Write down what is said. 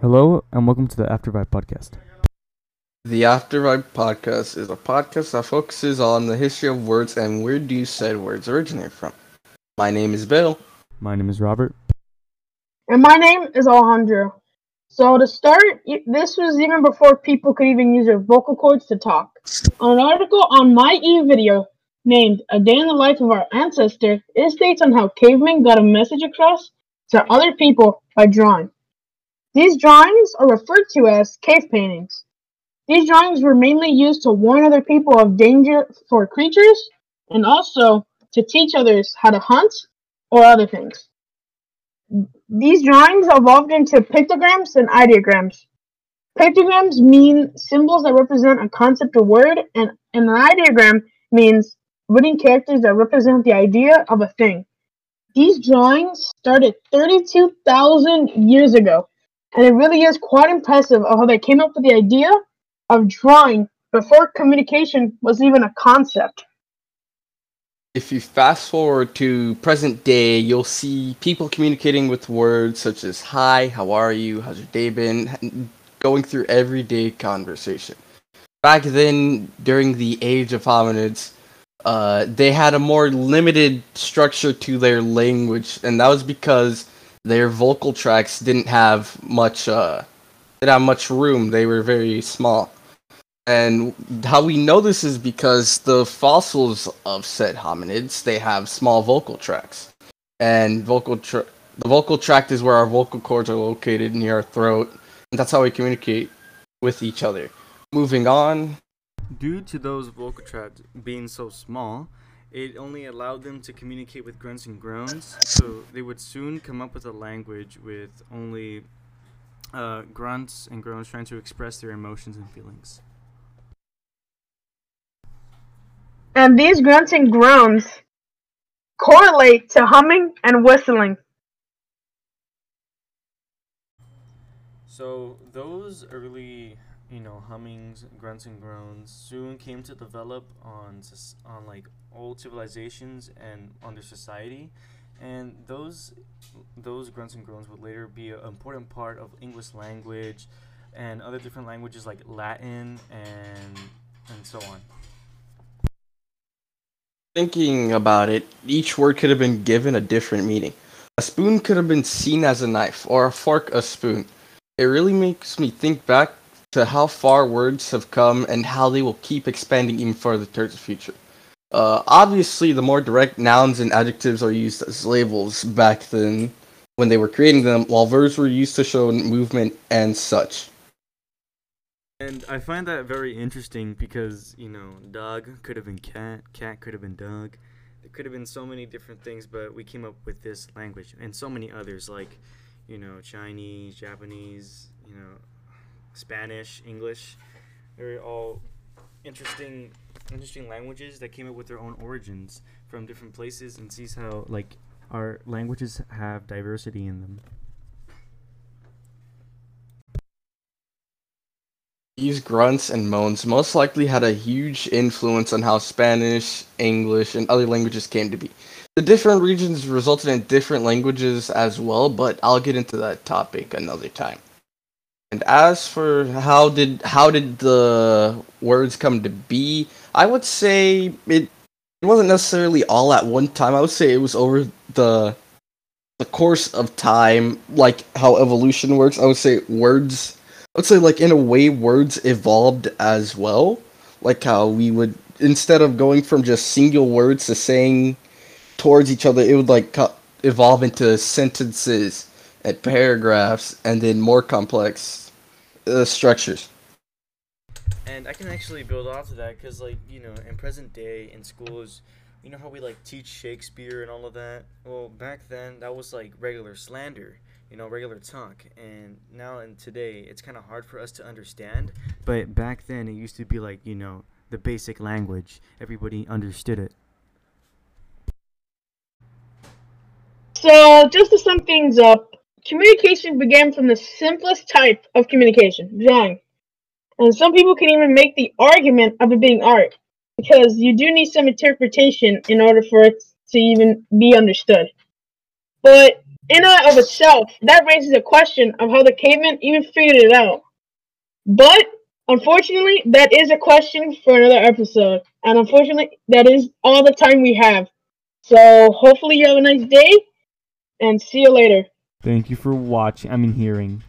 Hello and welcome to the Aftervibe podcast. The Aftervibe podcast is a podcast that focuses on the history of words and where do you said words originate from. My name is Bill. My name is Robert. And my name is Alejandro. So to start, this was even before people could even use their vocal cords to talk. On an article on my e video named "A Day in the Life of Our Ancestor," it states on how cavemen got a message across to other people by drawing. These drawings are referred to as cave paintings. These drawings were mainly used to warn other people of danger for creatures and also to teach others how to hunt or other things. These drawings evolved into pictograms and ideograms. Pictograms mean symbols that represent a concept or word, and, and an ideogram means written characters that represent the idea of a thing. These drawings started 32,000 years ago, and it really is quite impressive of how they came up with the idea of drawing before communication was even a concept. If you fast forward to present day, you'll see people communicating with words such as hi, how are you, how's your day been, going through everyday conversation. Back then, during the age of hominids, uh, they had a more limited structure to their language, and that was because their vocal tracts didn't have much uh, didn't have much room. They were very small. And how we know this is because the fossils of said hominids they have small vocal tracts, and vocal tra- the vocal tract is where our vocal cords are located near our throat, and that's how we communicate with each other. Moving on, Due to those vocal tracts being so small, it only allowed them to communicate with grunts and groans, so they would soon come up with a language with only uh, grunts and groans trying to express their emotions and feelings. And these grunts and groans correlate to humming and whistling. So those early, you know, hummings, grunts and groans soon came to develop on on like old civilizations and their society, and those those grunts and groans would later be an important part of English language and other different languages like Latin and and so on. thinking about it, each word could have been given a different meaning. A spoon could have been seen as a knife, or a fork a spoon. It really makes me think back to how far words have come and how they will keep expanding even further towards the future. Uh, obviously, the more direct nouns and adjectives are used as labels back then when they were creating them, while verbs were used to show movement and such. And I find that very interesting because, you know, dog could have been cat, cat could have been dog. There could have been so many different things, but we came up with this language and so many others like, you know, Chinese, Japanese, you know, Spanish, English. They're all interesting interesting languages that came up with their own origins from different places and sees how like our languages have diversity in them. These grunts and moans most likely had a huge influence on how Spanish, English, and other languages came to be. The different regions resulted in different languages as well, but I'll get into that topic another time. And as for how did how did the words come to be, I would say it it wasn't necessarily all at one time. I would say it was over the the course of time, like how evolution works. I would say words I would say like in a way words evolved as well. Like how we would instead of going from just single words to saying towards each other, it would like evolve into sentences and paragraphs and then more complex uh, structures. And I can actually build off of that because, like, you know, in present day in schools, you know how we like teach Shakespeare and all of that. Well, back then that was like regular slander, you know, regular talk. And now and today, it's kind of hard for us to understand. But back then, it used to be like, you know, the basic language. Everybody understood it. So, just to sum things up, communication began from the simplest type of communication, drawing. And some people can even make the argument of it being art, because you do need some interpretation in order for it to even be understood. But in and of itself, that raises a question of how the cavemen even figured it out. But unfortunately, that is a question for another episode, and unfortunately, that is all the time we have. So hopefully, you have a nice day, and see you later. Thank you for watching. I mean, hearing.